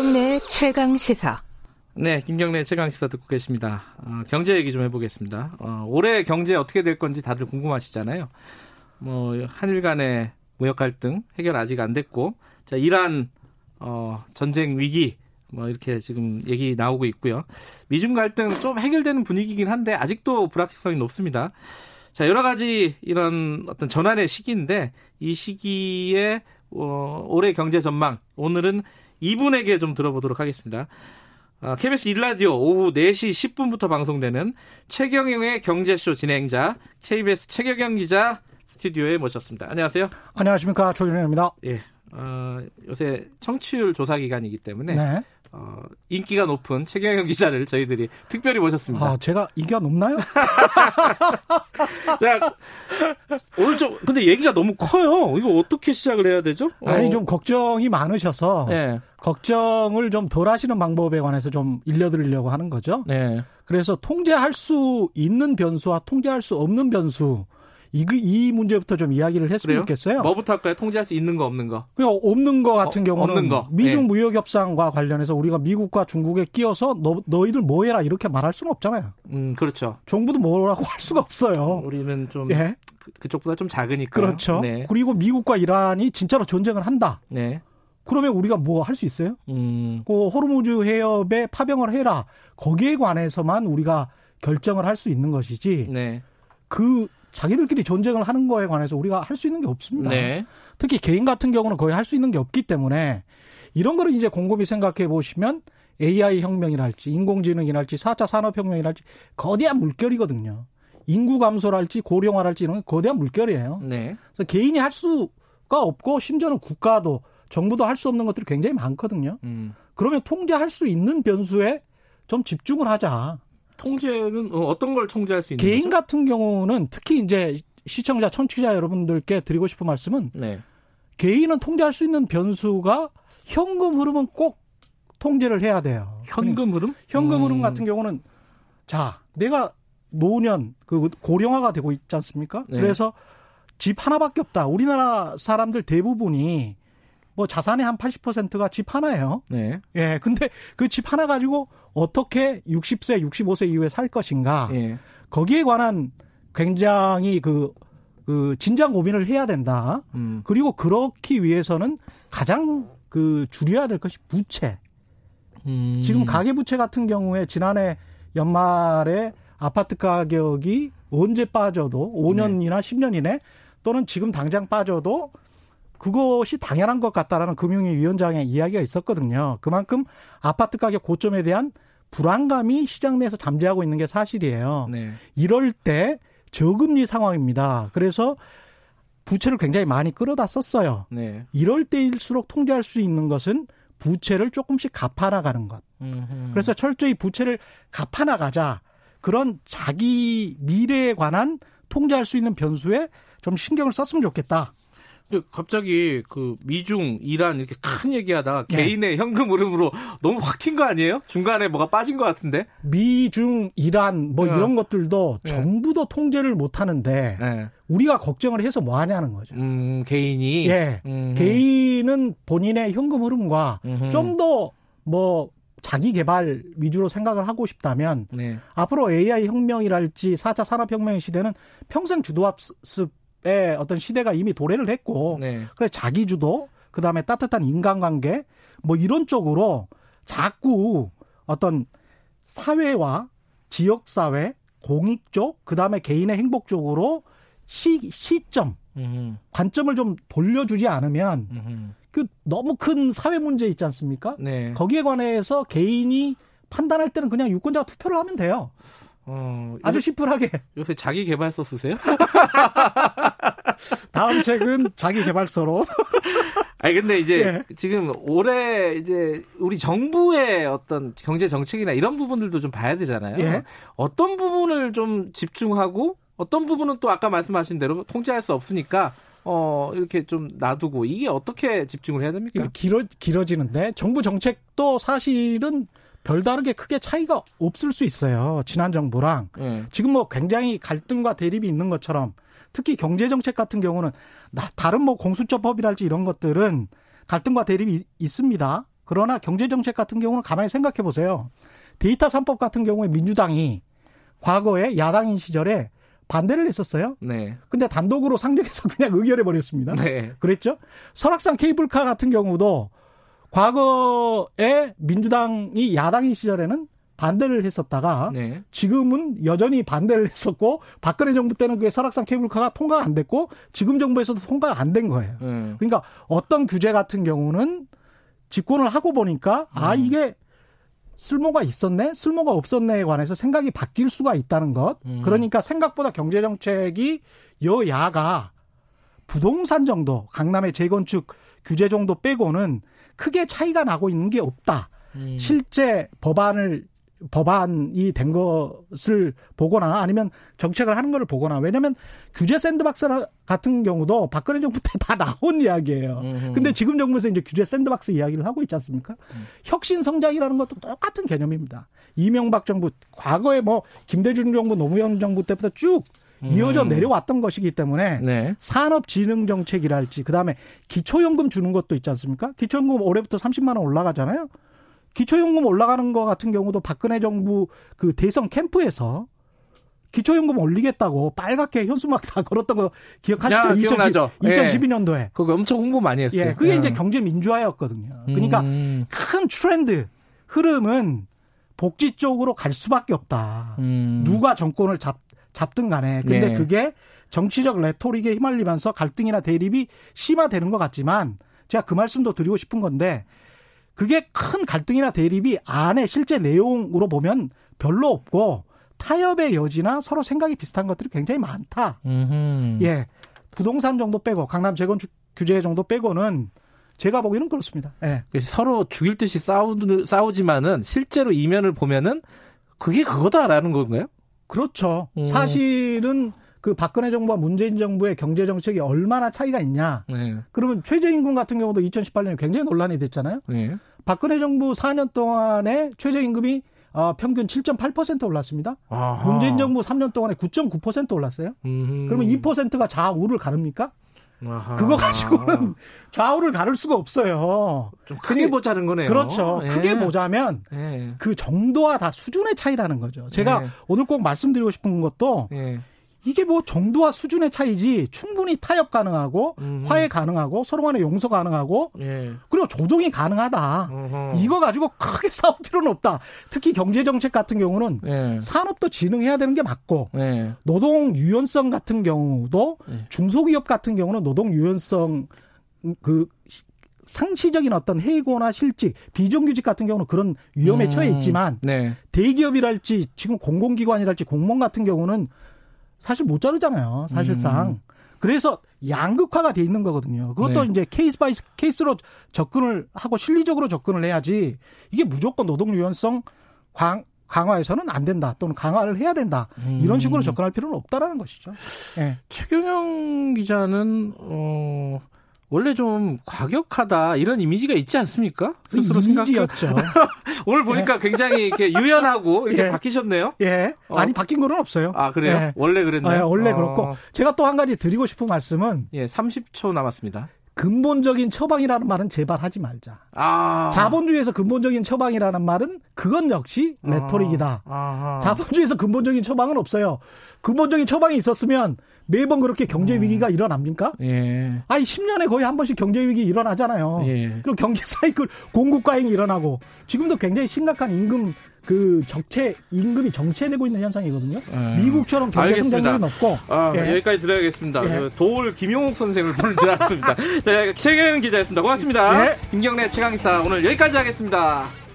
김경래 최강 시사. 네, 김경래 최강 시사 듣고 계십니다. 어, 경제 얘기 좀 해보겠습니다. 어, 올해 경제 어떻게 될 건지 다들 궁금하시잖아요. 뭐 한일 간의 무역 갈등 해결 아직 안 됐고, 자 이란 어, 전쟁 위기 뭐 이렇게 지금 얘기 나오고 있고요. 미중 갈등 좀 해결되는 분위기긴 한데 아직도 불확실성이 높습니다. 자 여러 가지 이런 어떤 전환의 시기인데 이 시기에 어, 올해 경제 전망 오늘은 이분에게 좀 들어보도록 하겠습니다. 어, KBS 일라디오 오후 4시 10분부터 방송되는 최경영의 경제쇼 진행자 KBS 최경영 기자 스튜디오에 모셨습니다. 안녕하세요. 안녕하십니까 조윤현입니다. 예. 어, 요새 청취율 조사 기간이기 때문에 네. 어, 인기가 높은 최경영 기자를 저희들이 특별히 모셨습니다. 아 제가 인기가 높나요? 자, 오늘 좀 근데 얘기가 너무 커요. 이거 어떻게 시작을 해야 되죠? 아니 어, 좀 걱정이 많으셔서 네, 걱정을 좀 덜 하시는 방법에 관해서 좀 일려드리려고 하는 거죠. 네, 그래서 통제할 수 있는 변수와 통제할 수 없는 변수 이, 이 문제부터 좀 이야기를 했으면 그래요? 좋겠어요. 뭐부터 할까요? 통제할 수 있는 거 없는 거. 그냥 없는 거 같은 어, 경우는 없는 거. 미중 예. 무역 협상과 관련해서 우리가 미국과 중국에 끼어서 너, 너희들 뭐 해라 이렇게 말할 수는 없잖아요. 음, 그렇죠. 정부도 뭐라고 할 수가 없어요. 우리는 좀 예. 그, 그쪽보다 좀 작으니까. 그렇죠. 네, 그리고 미국과 이란이 진짜로 전쟁을 한다. 네, 그러면 우리가 뭐 할 수 있어요? 음, 그 호르무즈 해협에 파병을 해라. 거기에 관해서만 우리가 결정을 할 수 있는 것이지. 네, 그 자기들끼리 전쟁을 하는 거에 관해서 우리가 할 수 있는 게 없습니다. 네, 특히 개인 같은 경우는 거의 할 수 있는 게 없기 때문에 이런 거를 이제 곰곰이 생각해 보시면 AI 혁명이랄지 인공지능이랄지 4차 산업혁명이랄지 거대한 물결이거든요. 인구 감소랄지 고령화랄지 이런 건 거대한 물결이에요. 네, 그래서 개인이 할 수가 없고 심지어는 국가도 정부도 할 수 없는 것들이 굉장히 많거든요. 음. 그러면 통제할 수 있는 변수에 좀 집중을 하자. 통제는 어, 어떤 걸 통제할 수 있는 개인 거죠? 같은 경우는 특히 이제 시청자, 청취자 여러분들께 드리고 싶은 말씀은 네, 개인은 통제할 수 있는 변수가 현금 흐름은 꼭 통제를 해야 돼요. 현금 흐름? 현금 흐름 음, 같은 경우는 자, 내가 노년 그 고령화가 되고 있지 않습니까? 네. 그래서 집 하나밖에 없다. 우리나라 사람들 대부분이 뭐 자산의 한 80%가 집 하나예요. 네, 예. 근데 그 집 하나 가지고 어떻게 60세, 65세 이후에 살 것인가? 예, 거기에 관한 굉장히 그, 그 진지한 고민을 해야 된다. 음, 그리고 그렇기 위해서는 가장 그 줄여야 될 것이 부채. 음. 지금 가계부채 같은 경우에 지난해 연말에 아파트 가격이 언제 빠져도 5년이나 10년 이내 또는 지금 당장 빠져도 그것이 당연한 것 같다라는 금융위 위원장의 이야기가 있었거든요. 그만큼 아파트 가격 고점에 대한 불안감이 시장 내에서 잠재하고 있는 게 사실이에요. 네, 이럴 때 저금리 상황입니다. 그래서 부채를 굉장히 많이 끌어다 썼어요. 네, 이럴 때일수록 통제할 수 있는 것은 부채를 조금씩 갚아나가는 것. 음, 음. 그래서 철저히 부채를 갚아나가자. 그런 자기 미래에 관한 통제할 수 있는 변수에 좀 신경을 썼으면 좋겠다. 갑자기 그 미중, 이란 이렇게 큰 얘기하다가 네. 개인의 현금 흐름으로 너무 확 튄 거 아니에요? 중간에 뭐가 빠진 것 같은데? 미중, 이란 뭐 네. 이런 것들도 네. 정부도 통제를 못 하는데 네. 우리가 걱정을 해서 뭐 하냐는 거죠. 음, 개인이. 예. 음. 개인은 본인의 현금 흐름과 음흠. 좀더 뭐 자기 개발 위주로 생각을 하고 싶다면 네. 앞으로 AI 혁명이랄지 4차 산업혁명의 시대는 평생 주도학습 의 어떤 시대가 이미 도래를 했고 네. 그래 자기 주도 그다음에 따뜻한 인간관계 뭐 이런 쪽으로 자꾸 어떤 사회와 지역 사회 공익 쪽 그다음에 개인의 행복 쪽으로 시 시점 음. 관점을 좀 돌려주지 않으면 음. 그 너무 큰 사회 문제 있지 않습니까? 네. 거기에 관해서 개인이 판단할 때는 그냥 유권자가 투표를 하면 돼요. 어, 아주 요새, 심플하게. 요새 자기 개발서 쓰세요? 다음 책은 자기 개발서로. 아니 근데 이제 예. 지금 올해 이제 우리 정부의 어떤 경제 정책이나 이런 부분들도 좀 봐야 되잖아요. 예. 어떤 부분을 좀 집중하고 어떤 부분은 또 아까 말씀하신 대로 통제할 수 없으니까 어 이렇게 좀 놔두고 이게 어떻게 집중을 해야 됩니까? 길어, 길어지는데 정부 정책도 사실은 별다르게 크게 차이가 없을 수 있어요. 지난 정부랑. 예. 지금 뭐 굉장히 갈등과 대립이 있는 것처럼 특히 경제 정책 같은 경우는 나- 다른 뭐 공수처법이랄지 이런 것들은 갈등과 대립이 있- 있습니다. 그러나 경제 정책 같은 경우는 가만히 생각해 보세요. 데이터 3법 같은 경우에 민주당이 과거에 야당인 시절에 반대를 했었어요. 네. 근데 단독으로 상정해서 그냥 의결해 버렸습니다. 네. 그랬죠? 설악산 케이블카 같은 경우도 과거에 민주당이 야당인 시절에는 반대를 했었다가 네. 지금은 여전히 반대를 했었고 박근혜 정부 때는 그게 설악산 케이블카가 통과가 안 됐고 지금 정부에서도 통과가 안 된 거예요. 네. 그러니까 어떤 규제 같은 경우는 집권을 하고 보니까 아 음. 이게 쓸모가 있었네, 쓸모가 없었네에 관해서 생각이 바뀔 수가 있다는 것. 음. 그러니까 생각보다 경제 정책이 여야가 부동산 정도, 강남의 재건축 규제 정도 빼고는 크게 차이가 나고 있는 게 없다. 음. 실제 법안을 법안이 된 것을 보거나 아니면 정책을 하는 것을 보거나 왜냐하면 규제 샌드박스 같은 경우도 박근혜 정부 때 다 나온 이야기예요. 음흠. 근데 지금 정부에서 이제 규제 샌드박스 이야기를 하고 있지 않습니까? 음. 혁신 성장이라는 것도 똑같은 개념입니다. 이명박 정부 과거에 뭐 김대중 정부 노무현 정부 때부터 쭉 이어져 음. 내려왔던 것이기 때문에 네. 산업진흥 정책이랄지 그다음에 기초연금 주는 것도 있지 않습니까? 기초연금 올해부터 30만 원 올라가잖아요. 기초연금 올라가는 거 같은 경우도 박근혜 정부 그 대선 캠프에서 기초연금 올리겠다고 빨갛게 현수막 다 걸었던 거 기억하시죠? 야, 기억나죠? 예. 2012년도에. 그거 엄청 홍보 많이 했어요. 예, 그게 예. 이제 경제 민주화였거든요. 그러니까 음. 큰 트렌드, 흐름은 복지 쪽으로 갈 수밖에 없다. 음. 누가 정권을 잡, 잡든 간에. 근데 네. 그게 정치적 레토릭에 휘말리면서 갈등이나 대립이 심화되는 것 같지만 제가 그 말씀도 드리고 싶은 건데 그게 큰 갈등이나 대립이 안에 실제 내용으로 보면 별로 없고 타협의 여지나 서로 생각이 비슷한 것들이 굉장히 많다. 음흠. 예. 부동산 정도 빼고 강남 재건축 규제 정도 빼고는 제가 보기에는 그렇습니다. 예. 서로 죽일 듯이 싸우, 싸우지만은 실제로 이면을 보면은 그게 그거다라는 건가요? 그렇죠. 음. 사실은 그 박근혜 정부와 문재인 정부의 경제 정책이 얼마나 차이가 있냐. 네. 그러면 최저임금 같은 경우도 2018년에 굉장히 논란이 됐잖아요. 네. 박근혜 정부 4년 동안에 최저임금이 어, 평균 7.8% 올랐습니다. 아하. 문재인 정부 3년 동안에 9.9% 올랐어요. 음흠. 그러면 2%가 좌우를 가릅니까? 아하. 그거 가지고는 좌우를 가를 수가 없어요. 좀 크게 그게- 보자는 거네요. 그렇죠. 예. 크게 보자면 예. 그 정도와 다 수준의 차이라는 거죠. 제가 네. 오늘 꼭 말씀드리고 싶은 것도 예. 이게 뭐 정도와 수준의 차이지 충분히 타협 가능하고 음. 화해 가능하고 서로 간에 용서 가능하고 예. 그리고 조정이 가능하다. 어허. 이거 가지고 크게 싸울 필요는 없다. 특히 경제 정책 같은 경우는 예. 산업도 진흥해야 되는 게 맞고 예. 노동 유연성 같은 경우도 네. 중소기업 같은 경우는 노동 유연성 그 시- 상시적인 어떤 해고나 실직, 비정규직 같은 경우는 그런 위험에 음. 처해 있지만 네. 대기업이랄지 지금 공공기관이랄지 공무원 같은 경우는 사실 못 자르잖아요. 사실상. 음. 그래서 양극화가 돼 있는 거거든요. 그것도 네. 이제 case by case로 접근을 하고 실리적으로 접근을 해야지 이게 무조건 노동 유연성 강, 강화해서는 안 된다 또는 강화를 해야 된다 이런 음. 식으로 접근할 필요는 없다라는 것이죠. 예. 최경영 기자는 어 원래 좀 과격하다 이런 이미지가 있지 않습니까? 스스로 생각. 이미지였죠. 오늘 보니까 굉장히 이렇게 유연하고 이렇게 예. 바뀌셨네요. 예. 어. 아니 바뀐 거는 없어요. 아 그래요? 예. 원래 그랬나요? 아, 원래 어. 그렇고 제가 또 한 가지 드리고 싶은 말씀은 예, 30초 남았습니다. 근본적인 처방이라는 말은 제발 하지 말자. 아. 자본주의에서 근본적인 처방이라는 말은 그건 역시 레토릭이다. 아하. 자본주의에서 근본적인 처방은 없어요. 근본적인 처방이 있었으면 매번 그렇게 경제 음. 위기가 일어납니까? 예. 아니 10년에 거의 한 번씩 경제 위기 일어나잖아요. 예. 그리고 경제 사이클 공급 과잉이 일어나고 지금도 굉장히 심각한 임금 그 적체 임금이 정체되고 있는 현상이거든요. 예. 미국처럼 경제 알겠습니다. 성장률이 높고 아, 예. 여기까지 들어야겠습니다. 예. 그 도울 김용옥 선생을 부른 줄 알았습니다. 자, 최경영 기자였습니다. 고맙습니다. 예. 김경래 최강기사 오늘 여기까지 하겠습니다.